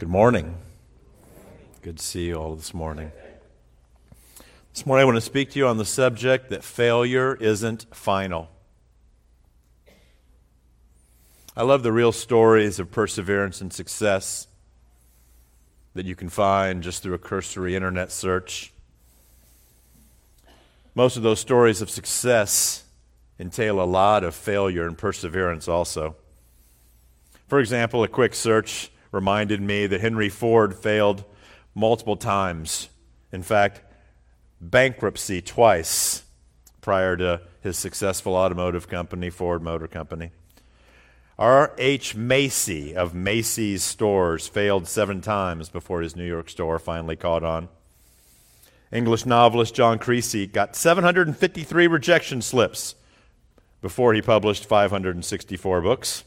Good morning. Good to see you all this morning. This morning I want to speak to you on the subject that failure isn't final. I love the real stories of perseverance and success that you can find just through a cursory internet search. Most of those stories of success entail a lot of failure and perseverance also. For example, a quick search reminded me that Henry Ford failed multiple times. In fact, bankruptcy twice prior to his successful automotive company, Ford Motor Company. R.H. Macy of Macy's stores failed seven times before his New York store finally caught on. English novelist John Creasey got 753 rejection slips before he published 564 books.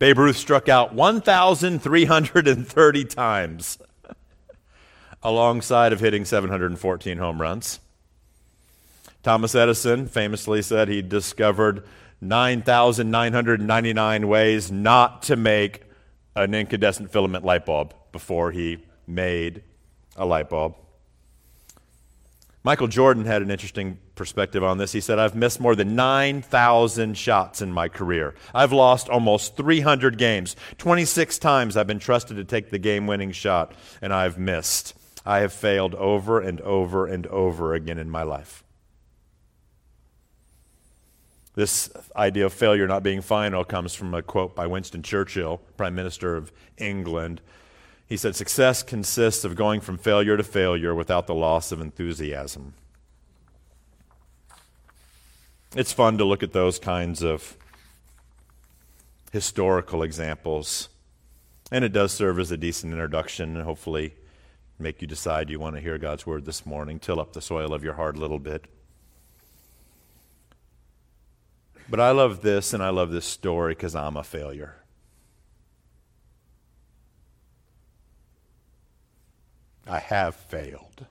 Babe Ruth struck out 1,330 times, alongside of hitting 714 home runs. Thomas Edison famously said he discovered 9,999 ways not to make an incandescent filament light bulb before he made a light bulb. Michael Jordan had an interesting perspective on this. He said, I've missed more than 9,000 shots in my career. I've lost almost 300 games. 26 times I've been trusted to take the game winning shot, and I've missed. I have failed over and over and over again in my life. This idea of failure not being final comes from a quote by Winston Churchill, Prime Minister of England. He said, Success consists of going from failure to failure without the loss of enthusiasm. It's fun to look at those kinds of historical examples. And it does serve as a decent introduction and hopefully make you decide you want to hear God's word this morning. Till up the soil of your heart a little bit. But I love this and I love this story because I'm a failure. I have failed.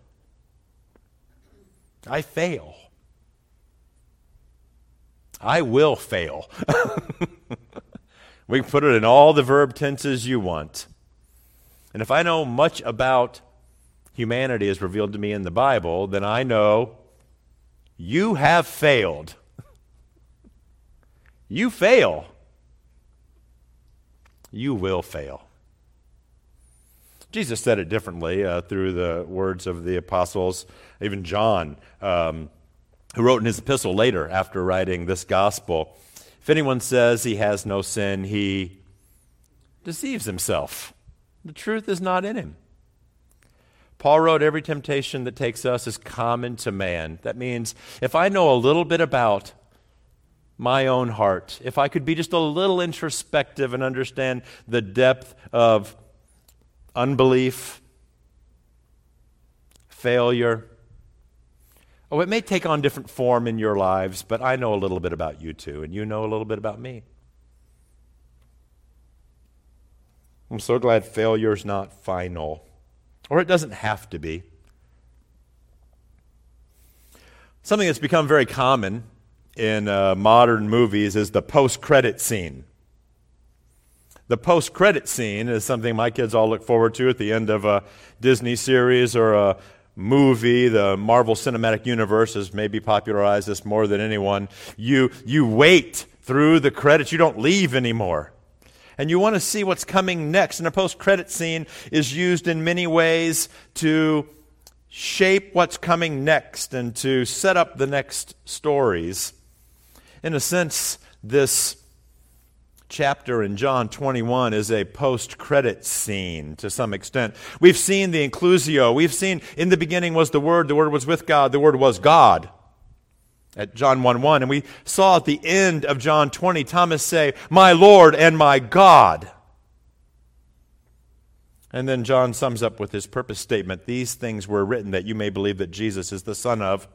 I fail. I will fail. we can put it in all the verb tenses you want. And if I know much about humanity as revealed to me in the Bible, then I know you have failed. you fail. You will fail. Jesus said it differently uh, through the words of the apostles, even John, um, who wrote in his epistle later after writing this gospel. If anyone says he has no sin, he deceives himself. The truth is not in him. Paul wrote, Every temptation that takes us is common to man. That means if I know a little bit about my own heart, if I could be just a little introspective and understand the depth of unbelief, failure. Oh, it may take on different form in your lives, but I know a little bit about you too, and you know a little bit about me. I'm so glad failure is not final, or it doesn't have to be. Something that's become very common in uh, modern movies is the post credit scene. The post credit scene is something my kids all look forward to at the end of a Disney series or a movie. The Marvel Cinematic Universe has maybe popularized this more than anyone. You, you wait through the credits, you don't leave anymore. And you want to see what's coming next. And a post credit scene is used in many ways to shape what's coming next and to set up the next stories. In a sense, this chapter in John 21 is a post credit scene to some extent. We've seen the inclusio. We've seen in the beginning was the Word, the Word was with God, the Word was God. At John 1 1. And we saw at the end of John 20 Thomas say, My Lord and my God. And then John sums up with his purpose statement These things were written that you may believe that Jesus is the Son of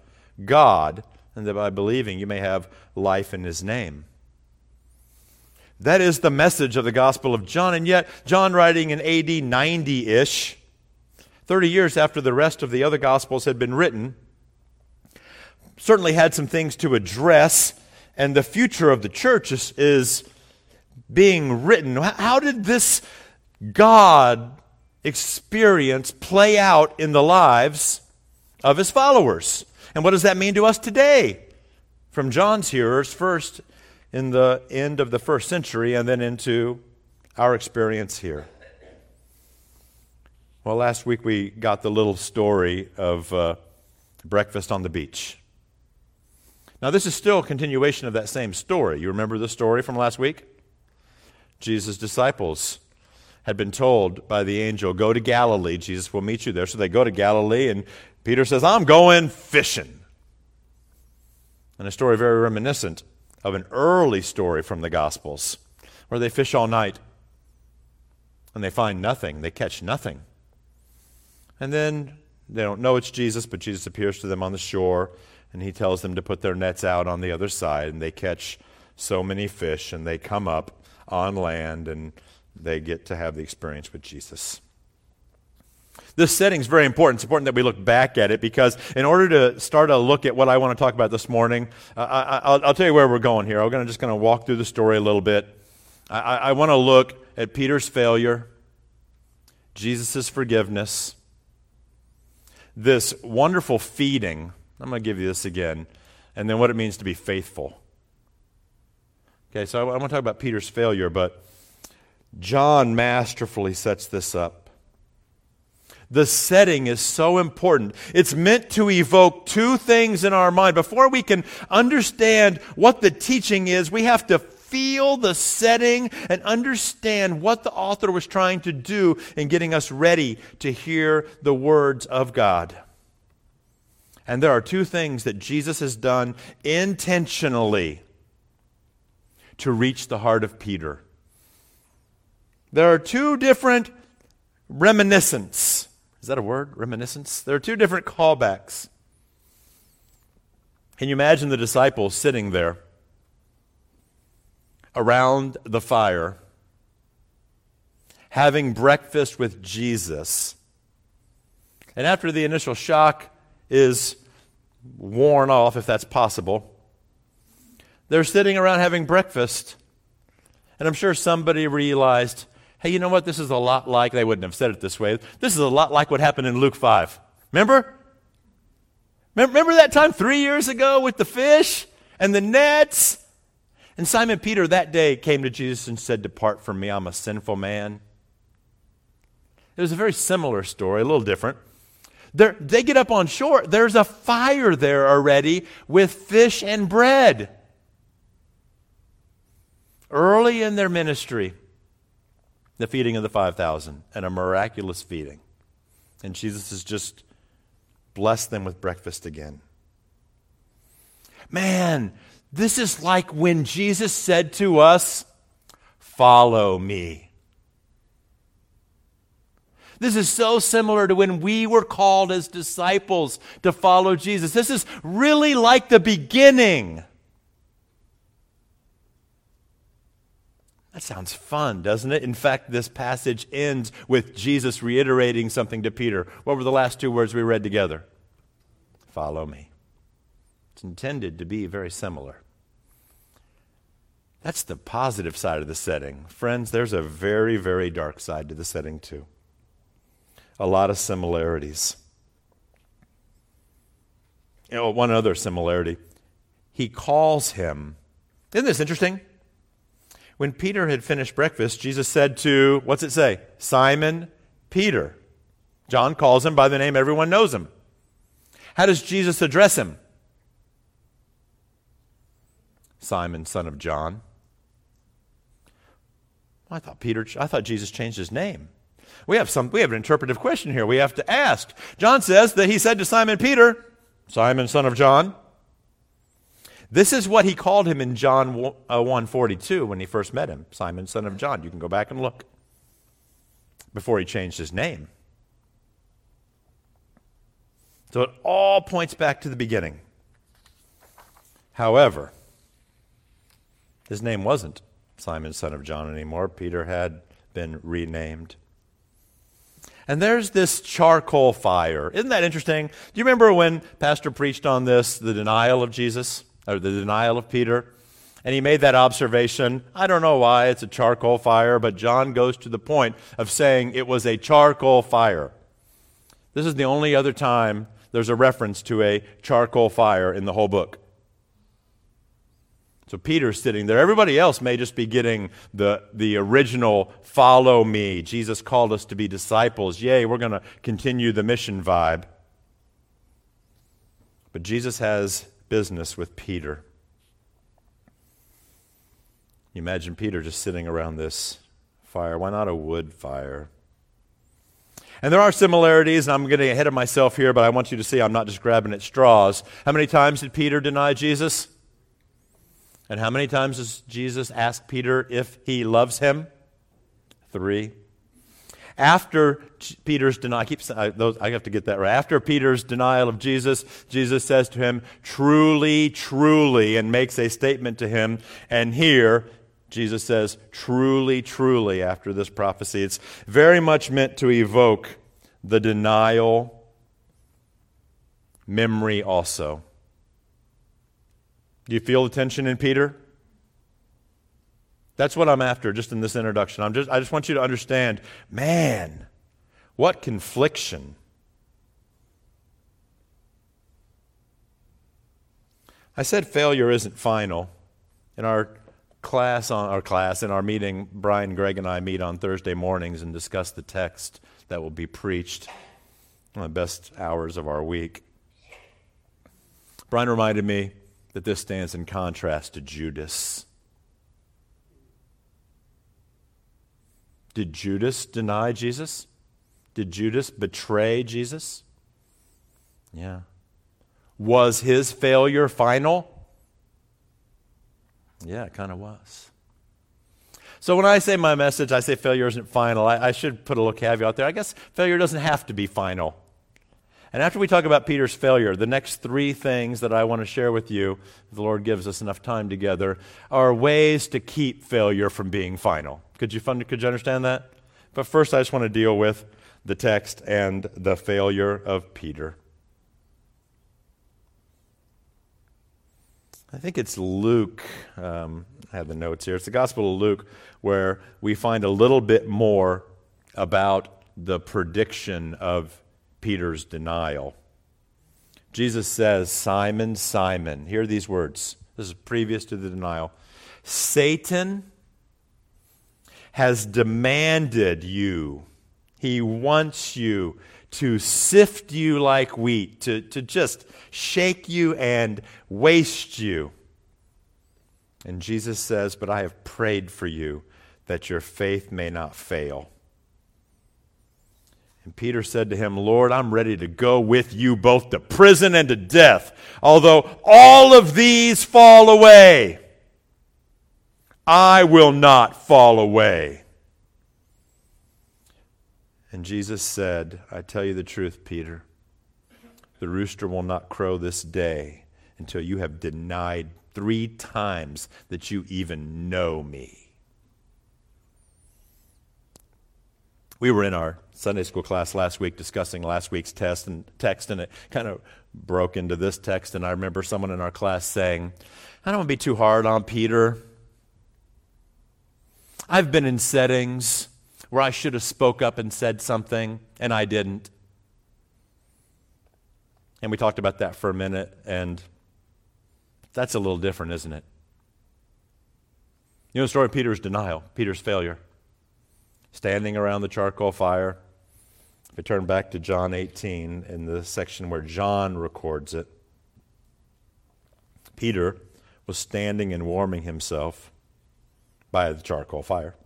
God, and that by believing you may have life in his name. That is the message of the Gospel of John. And yet, John, writing in AD 90 ish, 30 years after the rest of the other Gospels had been written, certainly had some things to address. And the future of the church is, is being written. How did this God experience play out in the lives of his followers. And what does that mean to us today? From John's hearers, first in the end of the first century, and then into our experience here. Well, last week we got the little story of uh, breakfast on the beach. Now, this is still a continuation of that same story. You remember the story from last week? Jesus' disciples had been told by the angel, Go to Galilee, Jesus will meet you there. So they go to Galilee, and Peter says, I'm going fishing. And a story very reminiscent of an early story from the Gospels, where they fish all night and they find nothing, they catch nothing. And then they don't know it's Jesus, but Jesus appears to them on the shore, and he tells them to put their nets out on the other side, and they catch so many fish, and they come up on land, and they get to have the experience with Jesus. This setting is very important. It's important that we look back at it because, in order to start a look at what I want to talk about this morning, uh, I, will tell you where we're going here. I'm gonna, just going to walk through the story a little bit. I, I want to look at Peter's failure, Jesus' forgiveness, this wonderful feeding. I'm going to give you this again, and then what it means to be faithful. Okay, so I, I want to talk about Peter's failure, but John masterfully sets this up. The setting is so important. It's meant to evoke two things in our mind. Before we can understand what the teaching is, we have to feel the setting and understand what the author was trying to do in getting us ready to hear the words of God. And there are two things that Jesus has done intentionally to reach the heart of Peter. There are two different reminiscence. Is that a word? Reminiscence? There are two different callbacks. Can you imagine the disciples sitting there around the fire, having breakfast with Jesus? And after the initial shock is worn off, if that's possible, they're sitting around having breakfast. And I'm sure somebody realized Hey, you know what? This is a lot like, they wouldn't have said it this way. This is a lot like what happened in Luke 5. Remember? Remember that time three years ago with the fish and the nets? And Simon Peter that day came to Jesus and said, Depart from me, I'm a sinful man. It was a very similar story, a little different. They're, they get up on shore. There's a fire there already with fish and bread. Early in their ministry, the feeding of the 5,000 and a miraculous feeding. And Jesus has just blessed them with breakfast again. Man, this is like when Jesus said to us, Follow me. This is so similar to when we were called as disciples to follow Jesus. This is really like the beginning That sounds fun, doesn't it? In fact, this passage ends with Jesus reiterating something to Peter. What were the last two words we read together? Follow me. It's intended to be very similar. That's the positive side of the setting. Friends, there's a very, very dark side to the setting, too. A lot of similarities. You know, one other similarity. He calls him. Isn't this interesting? When Peter had finished breakfast, Jesus said to, what's it say? Simon Peter. John calls him by the name everyone knows him. How does Jesus address him? Simon, son of John. I thought Peter I thought Jesus changed his name. We have some we have an interpretive question here we have to ask. John says that he said to Simon Peter, Simon son of John, this is what he called him in John 1:42 uh, when he first met him, Simon son of John. You can go back and look. Before he changed his name. So it all points back to the beginning. However, his name wasn't Simon son of John anymore. Peter had been renamed. And there's this charcoal fire. Isn't that interesting? Do you remember when Pastor preached on this, the denial of Jesus? Or the denial of Peter. And he made that observation. I don't know why it's a charcoal fire, but John goes to the point of saying it was a charcoal fire. This is the only other time there's a reference to a charcoal fire in the whole book. So Peter's sitting there. Everybody else may just be getting the, the original follow me. Jesus called us to be disciples. Yay, we're going to continue the mission vibe. But Jesus has business with Peter. You imagine Peter just sitting around this fire. Why not a wood fire? And there are similarities, and I'm getting ahead of myself here, but I want you to see I'm not just grabbing at straws. How many times did Peter deny Jesus? And how many times does Jesus ask Peter if he loves him? Three. After Peter's denial, I, keep, I, those, I have to get that right. After Peter's denial of Jesus, Jesus says to him, Truly, truly, and makes a statement to him. And here, Jesus says, Truly, truly, after this prophecy. It's very much meant to evoke the denial memory also. Do you feel the tension in Peter? That's what I'm after just in this introduction. I'm just, I just want you to understand man, what confliction. I said failure isn't final. In our class, on our class, in our meeting, Brian, Greg, and I meet on Thursday mornings and discuss the text that will be preached on the best hours of our week. Brian reminded me that this stands in contrast to Judas. Did Judas deny Jesus? Did Judas betray Jesus? Yeah. Was his failure final? Yeah, it kind of was. So when I say my message, I say failure isn't final. I, I, should put a little caveat there. I guess failure doesn't have to be final. And after we talk about Peter's failure, the next three things that I want to share with you, if the Lord gives us enough time together, are ways to keep failure from being final. Could you, fund, could you understand that? But first, I just want to deal with the text and the failure of Peter. I think it's Luke. Um, I have the notes here. It's the Gospel of Luke where we find a little bit more about the prediction of Peter's denial. Jesus says, Simon, Simon, hear these words. This is previous to the denial. Satan has demanded you, he wants you to sift you like wheat, to, to just shake you and waste you. And Jesus says, But I have prayed for you that your faith may not fail. And Peter said to him, Lord, I'm ready to go with you both to prison and to death. Although all of these fall away, I will not fall away. And Jesus said, I tell you the truth, Peter. The rooster will not crow this day until you have denied three times that you even know me. We were in our Sunday school class last week discussing last week's test and text, and it kind of broke into this text. And I remember someone in our class saying, I don't want to be too hard on Peter. I've been in settings where I should have spoke up and said something, and I didn't. And we talked about that for a minute, and that's a little different, isn't it? You know the story of Peter's denial, Peter's failure standing around the charcoal fire. If we turn back to John 18 in the section where John records it, Peter was standing and warming himself by the charcoal fire.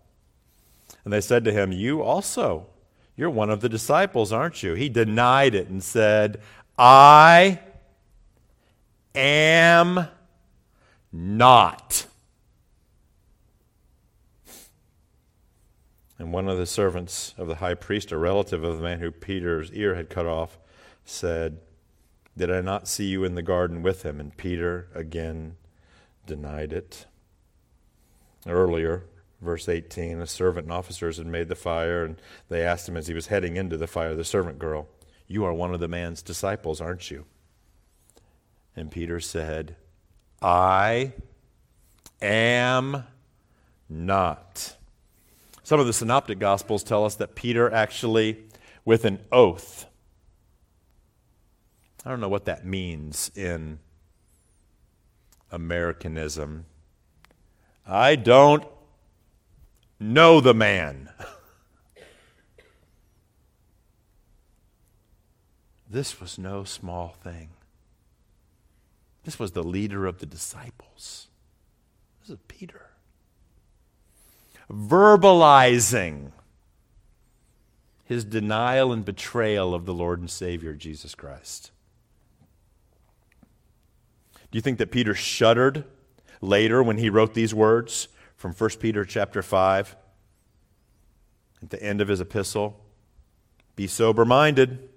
And they said to him, You also, you're one of the disciples, aren't you? He denied it and said, I am not. And one of the servants of the high priest, a relative of the man who Peter's ear had cut off, said, Did I not see you in the garden with him? And Peter again denied it. Earlier, verse 18, a servant and officers had made the fire, and they asked him as he was heading into the fire, the servant girl, You are one of the man's disciples, aren't you? And Peter said, I am not. Some of the synoptic gospels tell us that Peter actually, with an oath, I don't know what that means in Americanism. I don't know the man. This was no small thing. This was the leader of the disciples. This is Peter. Verbalizing his denial and betrayal of the Lord and Savior Jesus Christ. Do you think that Peter shuddered later when he wrote these words from 1 Peter chapter 5 at the end of his epistle? Be sober minded,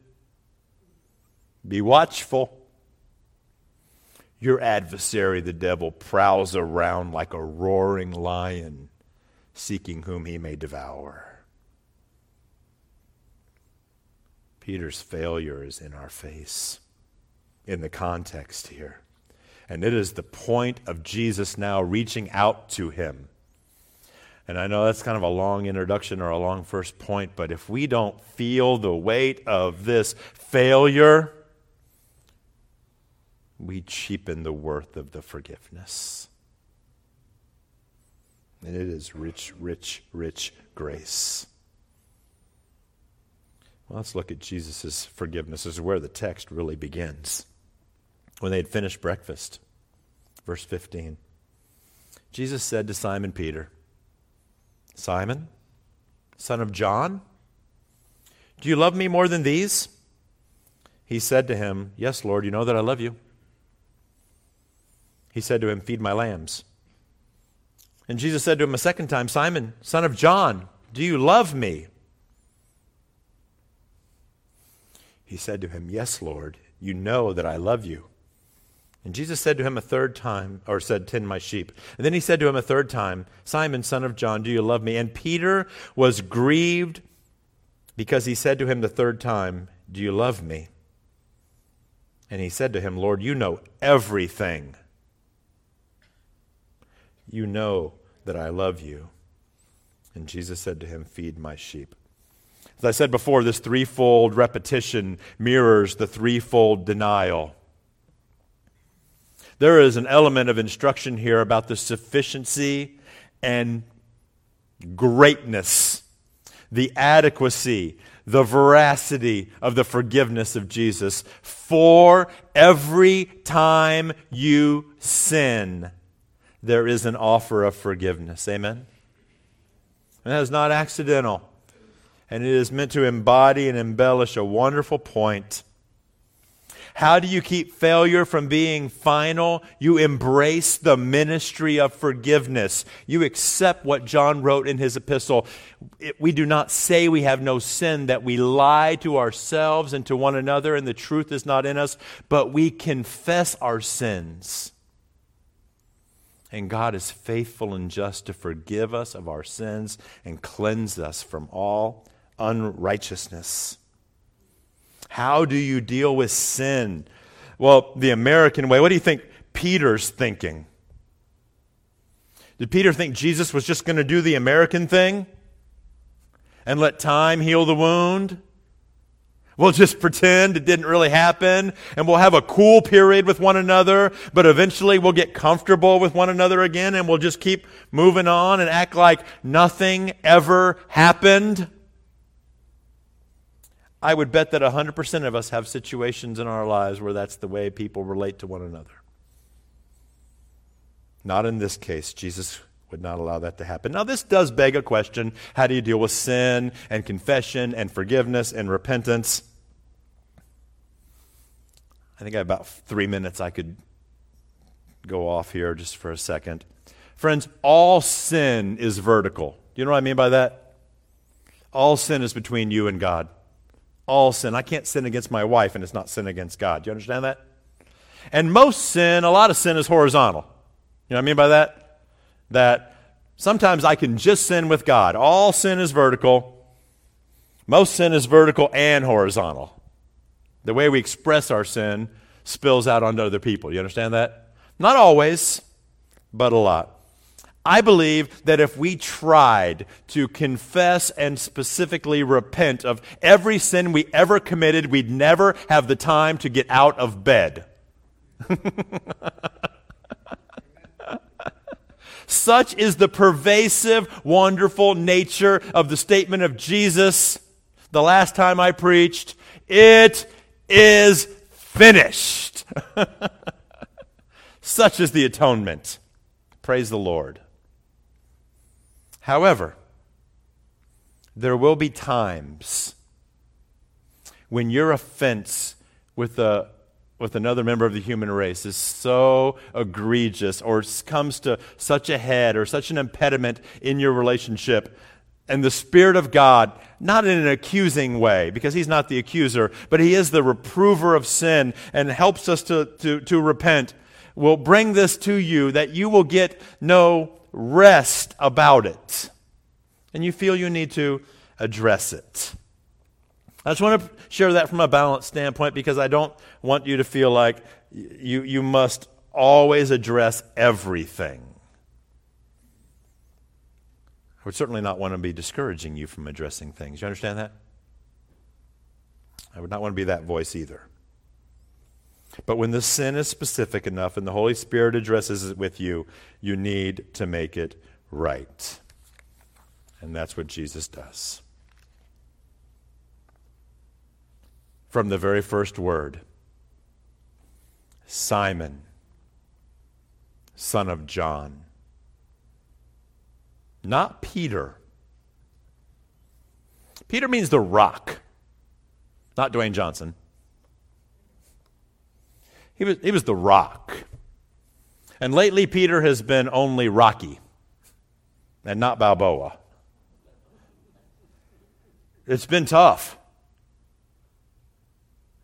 be watchful. Your adversary, the devil, prowls around like a roaring lion, seeking whom he may devour. Peter's failure is in our face in the context here. And it is the point of Jesus now reaching out to him. And I know that's kind of a long introduction or a long first point, but if we don't feel the weight of this failure, we cheapen the worth of the forgiveness. And it is rich, rich, rich grace. Well, let's look at Jesus' forgiveness. This is where the text really begins when they had finished breakfast. Verse 15. Jesus said to Simon Peter, Simon, son of John, do you love me more than these? He said to him, Yes, Lord, you know that I love you. He said to him, Feed my lambs. And Jesus said to him a second time, Simon, son of John, do you love me? He said to him, Yes, Lord, you know that I love you. And Jesus said to him a third time, or said, Tend my sheep. And then he said to him a third time, Simon, son of John, do you love me? And Peter was grieved because he said to him the third time, Do you love me? And he said to him, Lord, you know everything. You know that I love you. And Jesus said to him, Feed my sheep. As I said before, this threefold repetition mirrors the threefold denial there is an element of instruction here about the sufficiency and greatness, the adequacy, the veracity of the forgiveness of Jesus for every time you sin. There is an offer of forgiveness. Amen? And that is not accidental. And it is meant to embody and embellish a wonderful point how do you keep failure from being final? You embrace the ministry of forgiveness. You accept what John wrote in his epistle. we do not say we have no sin, that we lie to ourselves and to one another, and the truth is not in us, but we confess our sins. And God is faithful and just to forgive us of our sins and cleanse us from all unrighteousness. How do you deal with sin? Well, the American way. What do you think Peter's thinking? Did Peter think Jesus was just going to do the American thing and let time heal the wound? We'll just pretend it didn't really happen and we'll have a cool period with one another, but eventually we'll get comfortable with one another again and we'll just keep moving on and act like nothing ever happened. I would bet that 100% of us have situations in our lives where that's the way people relate to one another. Not in this case. Jesus would not allow that to happen. Now, this does beg a question how do you deal with sin and confession and forgiveness and repentance? I think I have about three minutes I could go off here just for a second. Friends, all sin is vertical. Do you know what I mean by that? All sin is between you and God all sin. I can't sin against my wife and it's not sin against God. Do you understand that? And most sin, a lot of sin is horizontal. You know what I mean by that? That sometimes I can just sin with God. All sin is vertical. Most sin is vertical and horizontal. The way we express our sin spills out onto other people. You understand that? Not always, but a lot. I believe that if we tried to confess and specifically repent of every sin we ever committed, we'd never have the time to get out of bed. Such is the pervasive, wonderful nature of the statement of Jesus the last time I preached. It is finished. Such is the atonement. Praise the Lord. However, there will be times when your offense with, a, with another member of the human race is so egregious or comes to such a head or such an impediment in your relationship and the Spirit of God, not in an accusing way, because He's not the accuser, but He is the reprover of sin and helps us to, to, to repent, will bring this to you that you will get no rest about it. And you feel you need to address it. I just want to share that from a balanced standpoint because I don't want you to feel like you, you must always address everything. I would certainly not want to be discouraging you from addressing things. You understand that? I would not want to be that voice either. But when the sin is specific enough and the Holy Spirit addresses it with you, you need to make it right. And that's what Jesus does. From the very first word Simon, son of John not Peter. Peter means the rock, not Dwayne Johnson. He was, he was the rock. And lately, Peter has been only Rocky and not Balboa. It's been tough.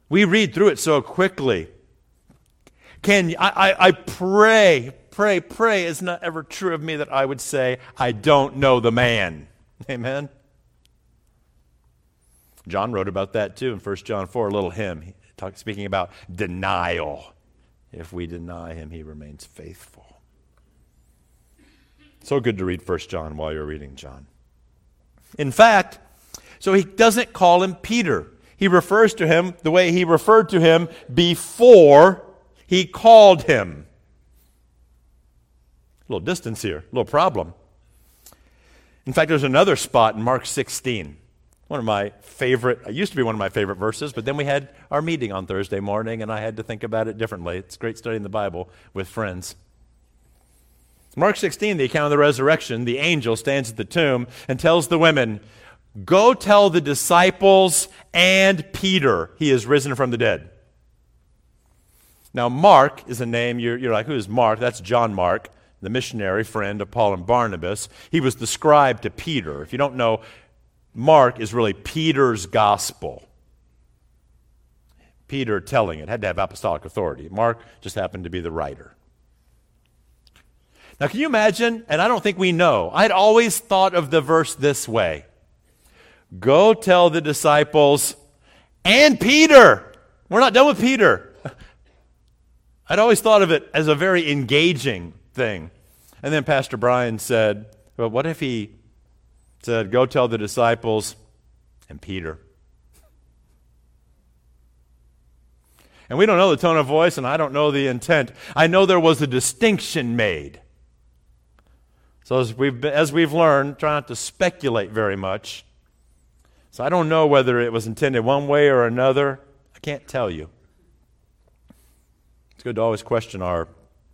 We read through it so quickly. Can I, I, I pray pray, pray is not ever true of me that I would say, I don't know the man. Amen? John wrote about that too in 1 John 4, a little hymn, talk, speaking about denial. If we deny him, he remains faithful. So good to read 1 John while you're reading John. In fact, so he doesn't call him Peter. He refers to him the way he referred to him before he called him. A little distance here, a little problem. In fact, there's another spot in Mark 16. One of my favorite, it used to be one of my favorite verses, but then we had our meeting on Thursday morning and I had to think about it differently. It's great studying the Bible with friends. Mark 16, the account of the resurrection, the angel stands at the tomb and tells the women, Go tell the disciples and Peter he is risen from the dead. Now, Mark is a name, you're, you're like, who is Mark? That's John Mark the missionary friend of Paul and Barnabas. He was the scribe to Peter. If you don't know, Mark is really Peter's gospel. Peter telling it had to have apostolic authority. Mark just happened to be the writer. Now, can you imagine? And I don't think we know. I'd always thought of the verse this way Go tell the disciples and Peter. We're not done with Peter. I'd always thought of it as a very engaging thing. And then Pastor Brian said, Well, what if he said, Go tell the disciples and Peter? And we don't know the tone of voice, and I don't know the intent. I know there was a distinction made. So, as we've, as we've learned, try not to speculate very much. So, I don't know whether it was intended one way or another. I can't tell you. It's good to always question our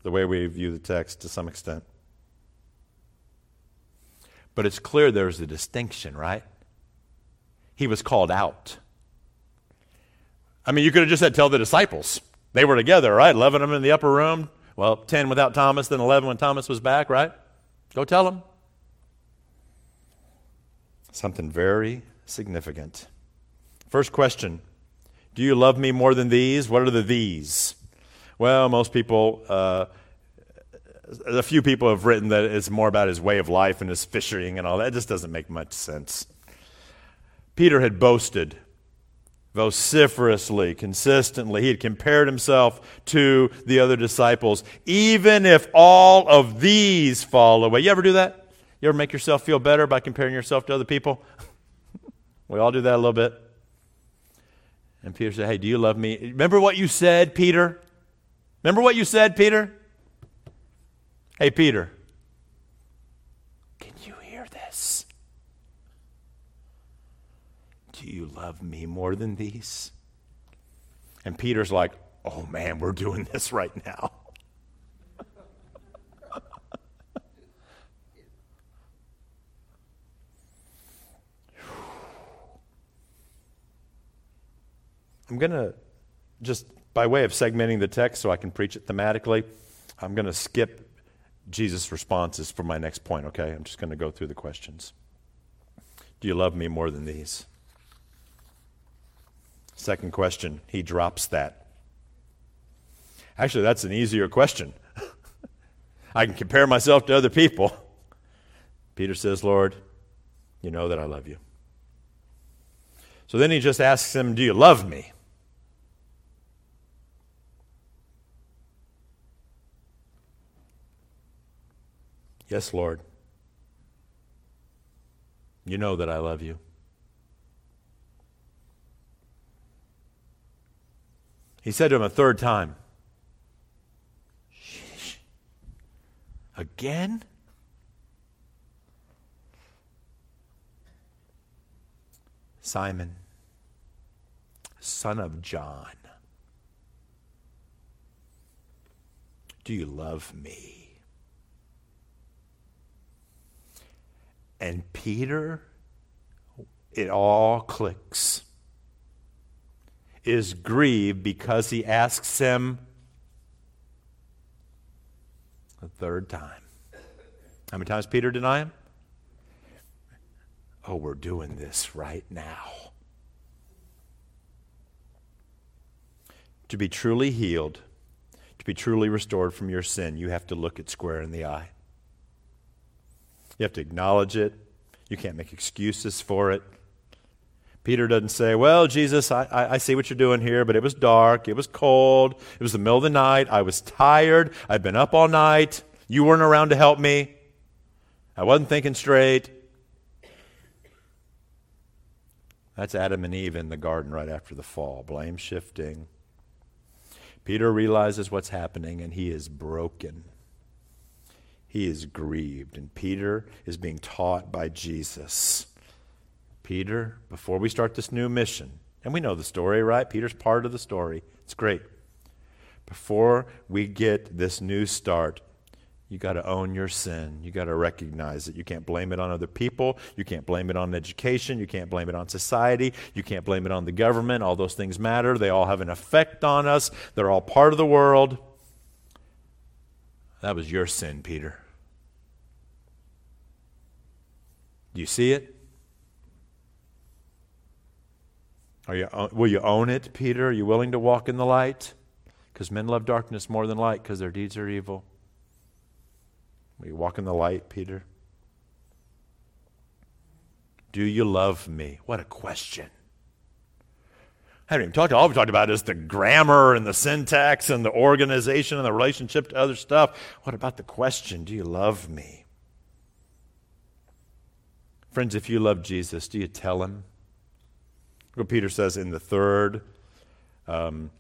the way we view the text to some extent. But it's clear there's a distinction, right? He was called out. I mean, you could have just said, tell the disciples. They were together, right? 11 of them in the upper room. Well, 10 without Thomas, then 11 when Thomas was back, right? Go tell them. Something very significant. First question Do you love me more than these? What are the these? Well, most people, uh, a few people have written that it's more about his way of life and his fishing and all that. It just doesn't make much sense. Peter had boasted vociferously, consistently. He had compared himself to the other disciples. Even if all of these fall away. You ever do that? You ever make yourself feel better by comparing yourself to other people? we all do that a little bit. And Peter said, Hey, do you love me? Remember what you said, Peter? Remember what you said, Peter? Hey, Peter, can you hear this? Do you love me more than these? And Peter's like, Oh man, we're doing this right now. I'm going to just by way of segmenting the text so I can preach it thematically, I'm going to skip Jesus' responses for my next point, okay? I'm just going to go through the questions. Do you love me more than these? Second question, he drops that. Actually, that's an easier question. I can compare myself to other people. Peter says, Lord, you know that I love you. So then he just asks him, Do you love me? Yes, Lord. You know that I love you. He said to him a third time, Again? Simon, son of John, do you love me? And Peter, it all clicks, is grieved because he asks him a third time. How many times Peter deny him? Oh, we're doing this right now. To be truly healed, to be truly restored from your sin, you have to look it square in the eye. You have to acknowledge it. You can't make excuses for it. Peter doesn't say, Well, Jesus, I, I, I, see what you're doing here, but it was dark, it was cold, it was the middle of the night, I was tired, I'd been up all night, you weren't around to help me, I wasn't thinking straight. That's Adam and Eve in the garden right after the fall, blame shifting. Peter realizes what's happening and he is broken he is grieved. And Peter is being taught by Jesus. Peter, before we start this new mission, and we know the story, right? Peter's part of the story. It's great. Before we get this new start, you got to own your sin. You got to recognize it. You can't blame it on other people. You can't blame it on education. You can't blame it on society. You can't blame it on the government. All those things matter. They all have an effect on us. They're all part of the world. That was your sin, Peter. Do you see it? Are you, uh, will you own it, Peter? Are you willing to walk in the light? Because men love darkness more than light because their deeds are evil. Will you walk in the light, Peter? Do you love me? What a question. I haven't even talked. All we talked about is the grammar and the syntax and the organization and the relationship to other stuff. What about the question? Do you love me? Friends, if you love Jesus, do you tell him? What Peter says in the third, um,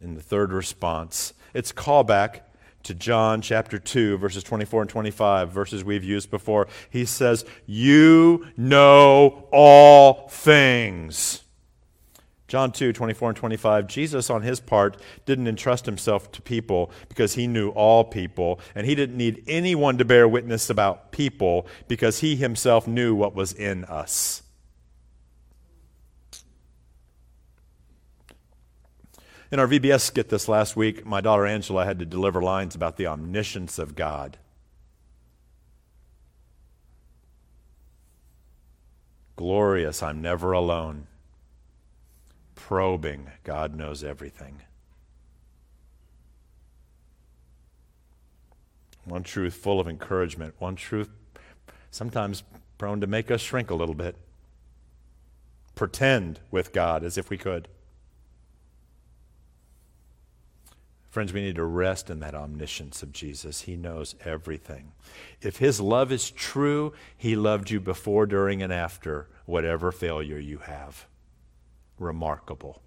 in the third response, it's callback to John chapter 2, verses 24 and 25, verses we've used before. He says, You know all things. John 2, 24 and 25, Jesus, on his part, didn't entrust himself to people because he knew all people, and he didn't need anyone to bear witness about people because he himself knew what was in us. In our VBS skit this last week, my daughter Angela had to deliver lines about the omniscience of God. Glorious, I'm never alone probing. God knows everything. One truth full of encouragement, one truth sometimes prone to make us shrink a little bit. pretend with God as if we could. Friends, we need to rest in that omniscience of Jesus. He knows everything. If His love is true, He loved you before, during, and after whatever failure you have. Remarkable.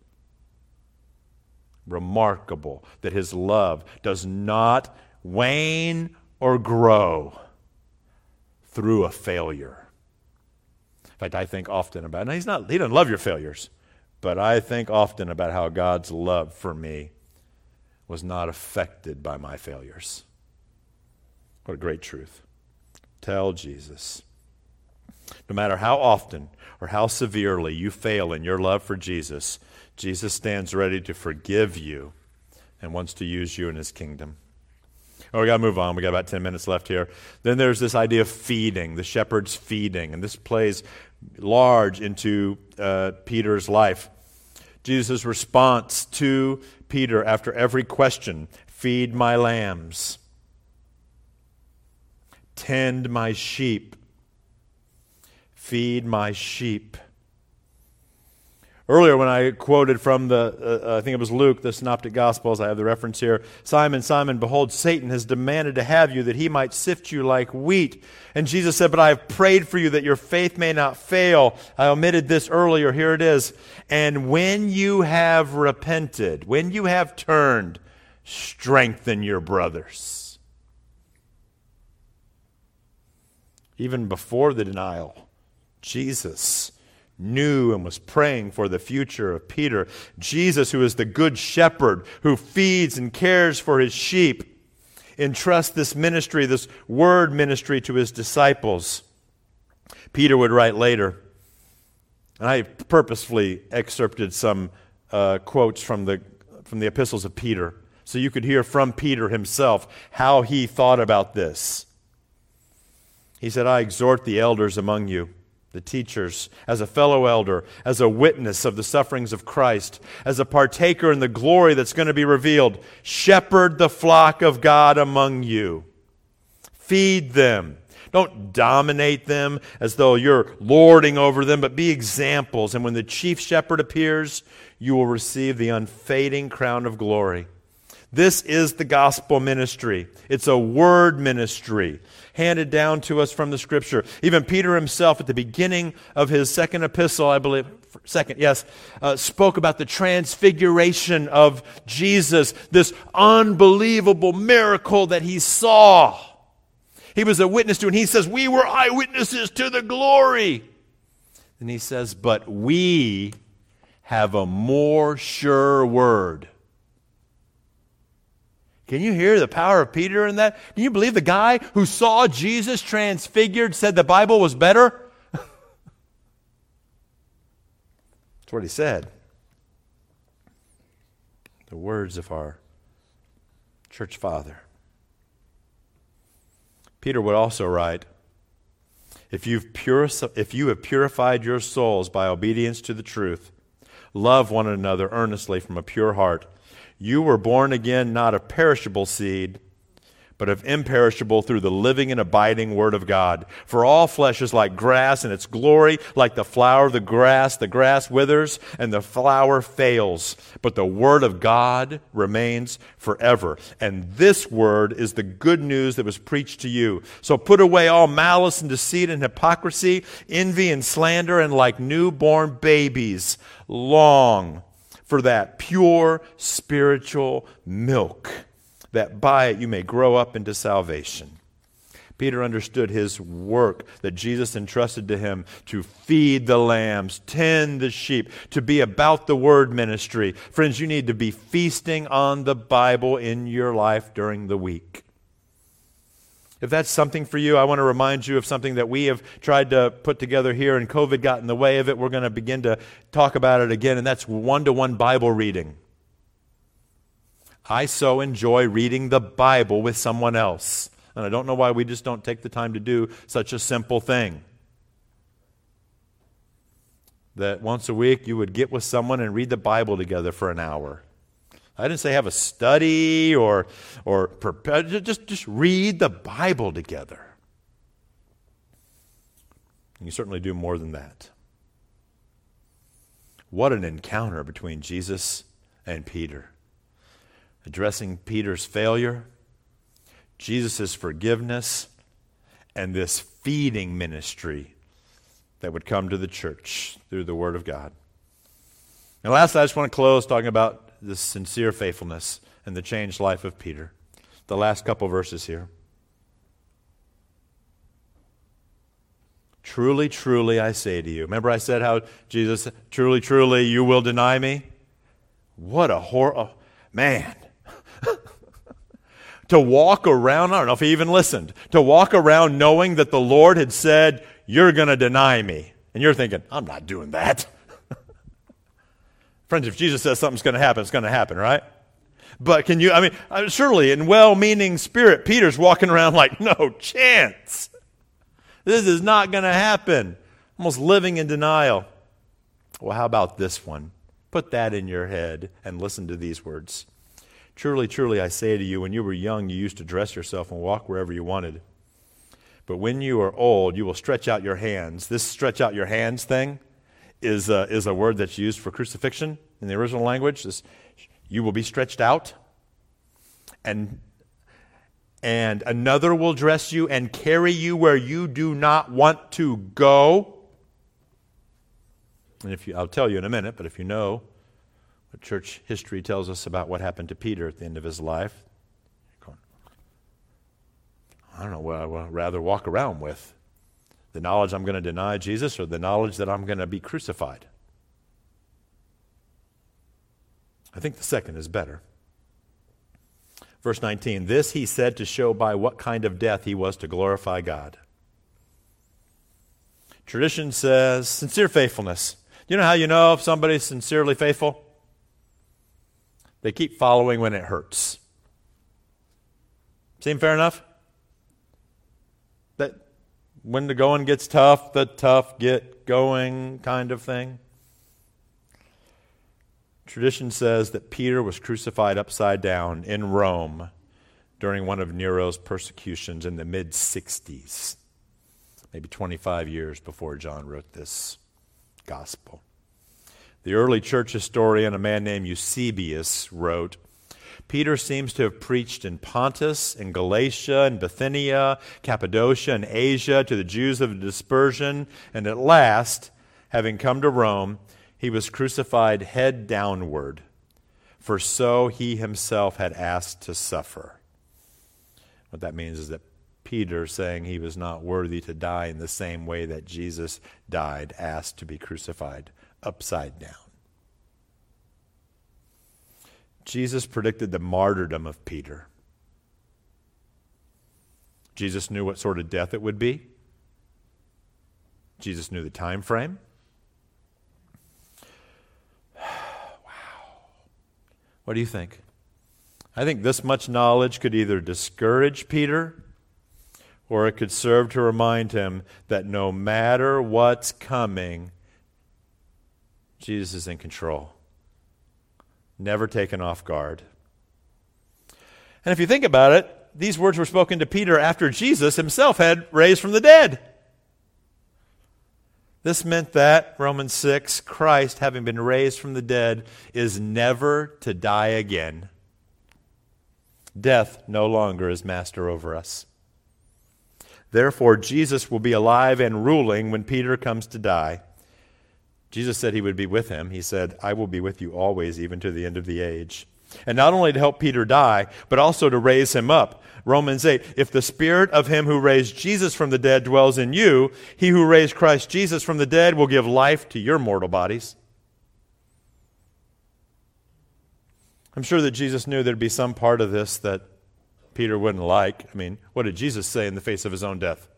Remarkable that His love does not wane or grow through a failure. In fact, I think often about, he's not, he doesn't love your failures, but I think often about how God's love for me was not affected by my failures. What a great truth. Tell Jesus. No matter how often or how severely you fail in your love for Jesus, Jesus stands ready to forgive you and wants to use you in his kingdom. Oh, we got to move on. We got about 10 minutes left here. Then there's this idea of feeding, the shepherd's feeding, and this plays large into uh, Peter's life. Jesus' response to Peter after every question feed my lambs, tend my sheep, feed my sheep. Earlier, when I quoted from the, uh, I think it was Luke, the Synoptic Gospels, I have the reference here Simon, Simon, behold, Satan has demanded to have you that he might sift you like wheat. And Jesus said, But I have prayed for you that your faith may not fail. I omitted this earlier. Here it is. And when you have repented, when you have turned, strengthen your brothers. Even before the denial, Jesus knew and was praying for the future of Peter. Jesus, who is the good shepherd, who feeds and cares for his sheep, entrusts this ministry, this word ministry, to his disciples. Peter would write later, and I purposefully excerpted some uh, quotes from the, from the epistles of Peter so you could hear from Peter himself how he thought about this. He said, I exhort the elders among you the teachers, as a fellow elder, as a witness of the sufferings of Christ, as a partaker in the glory that's going to be revealed. Shepherd the flock of God among you. Feed them. Don't dominate them as though you're lording over them, but be examples. And when the chief shepherd appears, you will receive the unfading crown of glory. This is the gospel ministry. It's a word ministry handed down to us from the scripture. Even Peter himself, at the beginning of his second epistle, I believe, second, yes, uh, spoke about the transfiguration of Jesus, this unbelievable miracle that he saw. He was a witness to, and he says, We were eyewitnesses to the glory. And he says, But we have a more sure word can you hear the power of Peter in that? Can you believe the guy who saw Jesus transfigured said the Bible was better? That's what he said. The words of our church father. Peter would also write if, you've puri- if you have purified your souls by obedience to the truth, love one another earnestly from a pure heart you were born again not of perishable seed, but of imperishable through the living and abiding Word of God. For all flesh is like grass, and its glory like the flower of the grass. The grass withers, and the flower fails, but the Word of God remains forever. And this Word is the good news that was preached to you. So put away all malice and deceit and hypocrisy, envy and slander, and like newborn babies, long for that pure spiritual milk, that by it you may grow up into salvation. Peter understood his work that Jesus entrusted to him to feed the lambs, tend the sheep, to be about the word ministry. Friends, you need to be feasting on the Bible in your life during the week. If that's something for you, I want to remind you of something that we have tried to put together here, and COVID got in the way of it. We're going to begin to talk about it again, and that's one to one Bible reading. I so enjoy reading the Bible with someone else. And I don't know why we just don't take the time to do such a simple thing. That once a week you would get with someone and read the Bible together for an hour. I didn't say have a study or, or just, just read the Bible together. You certainly do more than that. What an encounter between Jesus and Peter. Addressing Peter's failure, Jesus' forgiveness, and this feeding ministry that would come to the church through the Word of God. And last, I just want to close talking about this sincere faithfulness and the changed life of Peter. The last couple verses here. Truly, truly, I say to you. Remember, I said how Jesus, truly, truly, you will deny me? What a horror. Oh, man. to walk around, I don't know if he even listened, to walk around knowing that the Lord had said, You're going to deny me. And you're thinking, I'm not doing that. Friends, if Jesus says something's going to happen, it's going to happen, right? But can you, I mean, surely in well meaning spirit, Peter's walking around like, No chance. This is not going to happen. Almost living in denial. Well, how about this one? Put that in your head and listen to these words. Truly, truly, I say to you, when you were young, you used to dress yourself and walk wherever you wanted. But when you are old, you will stretch out your hands. This stretch out your hands thing is a, is a word that's used for crucifixion in the original language. This, you will be stretched out, and and another will dress you and carry you where you do not want to go. And if you, I'll tell you in a minute, but if you know what church history tells us about what happened to Peter at the end of his life, I don't know what I would rather walk around with the knowledge I'm going to deny Jesus or the knowledge that I'm going to be crucified. I think the second is better. Verse 19 This he said to show by what kind of death he was to glorify God. Tradition says sincere faithfulness. You know how you know if somebody's sincerely faithful? They keep following when it hurts. Seem fair enough? When the going gets tough, the tough get going kind of thing. Tradition says that Peter was crucified upside down in Rome during one of Nero's persecutions in the mid 60s, maybe 25 years before John wrote this gospel. The early church historian, a man named Eusebius, wrote Peter seems to have preached in Pontus, in Galatia, in Bithynia, Cappadocia, and Asia to the Jews of the dispersion, and at last, having come to Rome, he was crucified head downward, for so he himself had asked to suffer. What that means is that Peter, saying he was not worthy to die in the same way that Jesus died, asked to be crucified upside down. Jesus predicted the martyrdom of Peter. Jesus knew what sort of death it would be. Jesus knew the time frame. Wow. What do you think? I think this much knowledge could either discourage Peter or it could serve to remind him that no matter what's coming, Jesus is in control, never taken off guard. And if you think about it, these words were spoken to Peter after Jesus himself had raised from the dead. This meant that, Romans 6, Christ, having been raised from the dead, is never to die again. Death no longer is master over us. Therefore, Jesus will be alive and ruling when Peter comes to die. Jesus said he would be with him. He said, I will be with you always, even to the end of the age. And not only to help Peter die, but also to raise him up. Romans 8 If the spirit of him who raised Jesus from the dead dwells in you, he who raised Christ Jesus from the dead will give life to your mortal bodies. I'm sure that Jesus knew there'd be some part of this that Peter wouldn't like. I mean, what did Jesus say in the face of his own death?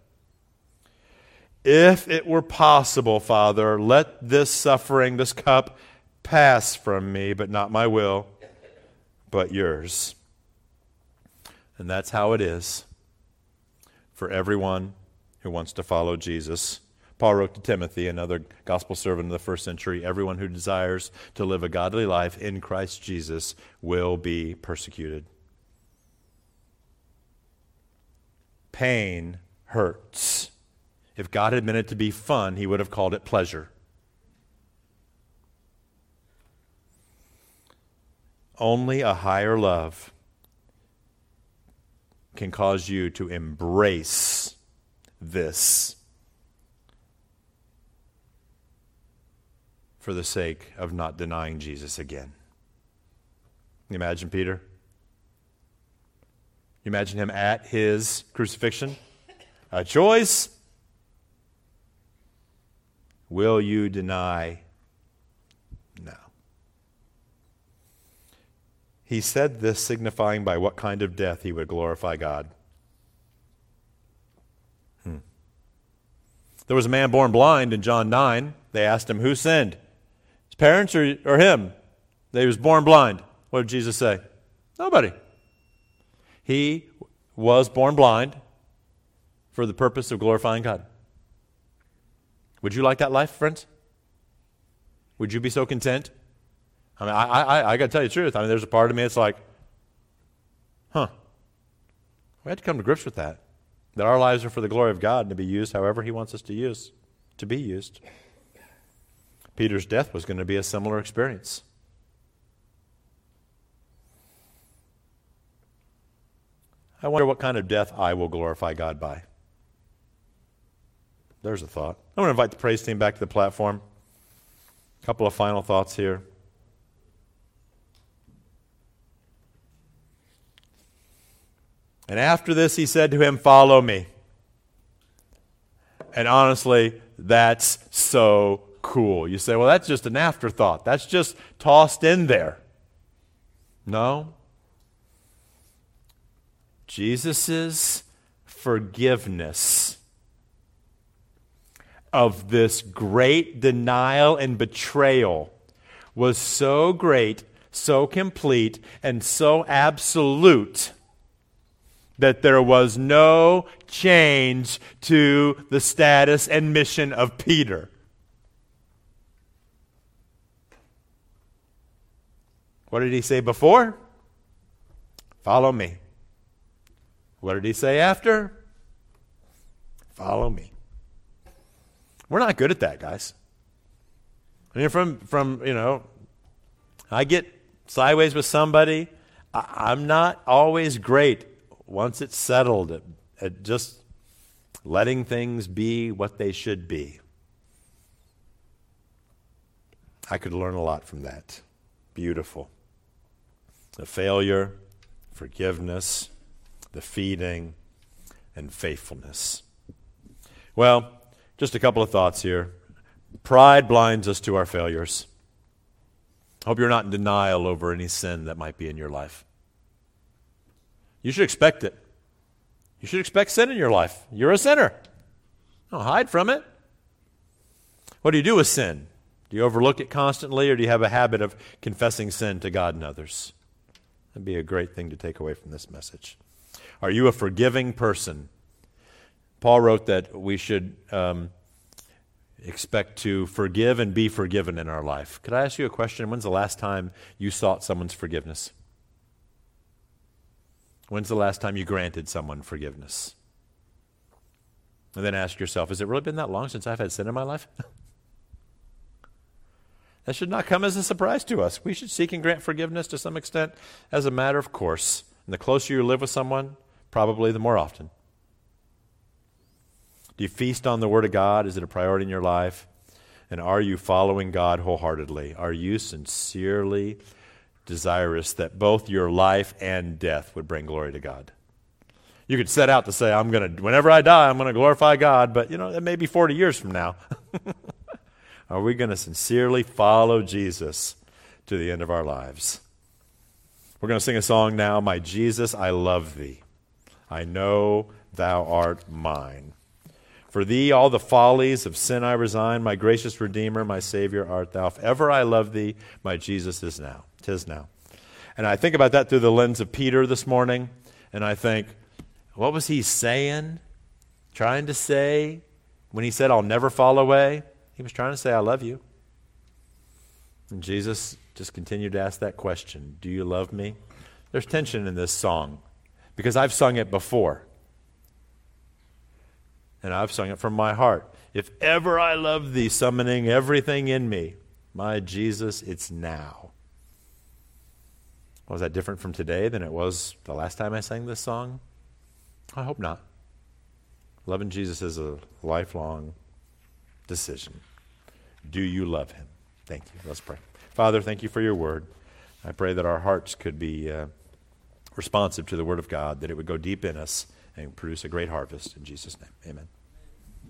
If it were possible, Father, let this suffering, this cup, pass from me, but not my will but yours. And that's how it is for everyone who wants to follow Jesus. Paul wrote to Timothy, another gospel servant of the first century everyone who desires to live a godly life in Christ Jesus will be persecuted. Pain hurts. If God had meant it to be fun, he would have called it pleasure. Only a higher love can cause you to embrace this for the sake of not denying Jesus again. You imagine Peter? You imagine him at his crucifixion? A choice. Will you deny? No. He said this signifying by what kind of death he would glorify God. Hmm. There was a man born blind in John 9. They asked him, Who sinned? His parents or, or him? That he was born blind. What did Jesus say? Nobody. He was born blind for the purpose of glorifying God. Would you like that life, friends? Would you be so content? I mean, I, I, I got to tell you the truth. I mean, there's a part of me that's like, huh. We had to come to grips with that. That our lives are for the glory of God and to be used however He wants us to use, to be used. Peter's death was going to be a similar experience. I wonder what kind of death I will glorify God by. There's a thought. I'm going to invite the praise team back to the platform. A couple of final thoughts here. And after this, he said to him, Follow me. And honestly, that's so cool. You say, Well, that's just an afterthought. That's just tossed in there. No, Jesus' forgiveness of this great denial and betrayal was so great, so complete, and so absolute that there was no change to the status and mission of Peter. What did he say before? Follow me. What did he say after? Follow me. We're not good at that, guys. I mean, from, from you know, I get sideways with somebody. I, am not always great once it's settled at, at just letting things be what they should be. I could learn a lot from that. Beautiful. The failure, forgiveness, the feeding, and faithfulness. Well, just a couple of thoughts here. Pride blinds us to our failures. Hope you're not in denial over any sin that might be in your life. You should expect it. You should expect sin in your life. You're a sinner. Don't hide from it. What do you do with sin? Do you overlook it constantly, or do you have a habit of confessing sin to God and others? That'd be a great thing to take away from this message. Are you a forgiving person? Paul wrote that we should um, expect to forgive and be forgiven in our life. Could I ask you a question? When's the last time you sought someone's forgiveness? When's the last time you granted someone forgiveness? And then ask yourself, has it really been that long since I've had sin in my life? that should not come as a surprise to us. We should seek and grant forgiveness to some extent as a matter of course. And the closer you live with someone, Probably the more often. Do you feast on the Word of God? Is it a priority in your life? And are you following God wholeheartedly? Are you sincerely desirous that both your life and death would bring glory to God? You could set out to say, I'm going to, whenever I die, I'm going to glorify God, but you know, it may be 40 years from now. Are we going to sincerely follow Jesus to the end of our lives? We're going to sing a song now, My Jesus, I Love Thee. I know thou art mine. For thee all the follies of sin I resign, my gracious Redeemer, my Savior art thou. If ever I love thee, my Jesus is now. Tis now. And I think about that through the lens of Peter this morning, and I think, what was he saying? Trying to say when he said, I'll never fall away? He was trying to say, I love you. And Jesus just continued to ask that question Do you love me? There's tension in this song because I've sung it before. And I've sung it from my heart. If ever I love thee, summoning everything in me, my Jesus, it's now. Was that different from today than it was the last time I sang this song? I hope not. Loving Jesus is a lifelong decision. Do you love him? Thank you. Let's pray. Father, thank you for your word. I pray that our hearts could be uh, responsive to the word of God, that it would go deep in us and produce a great harvest. In Jesus' name, amen.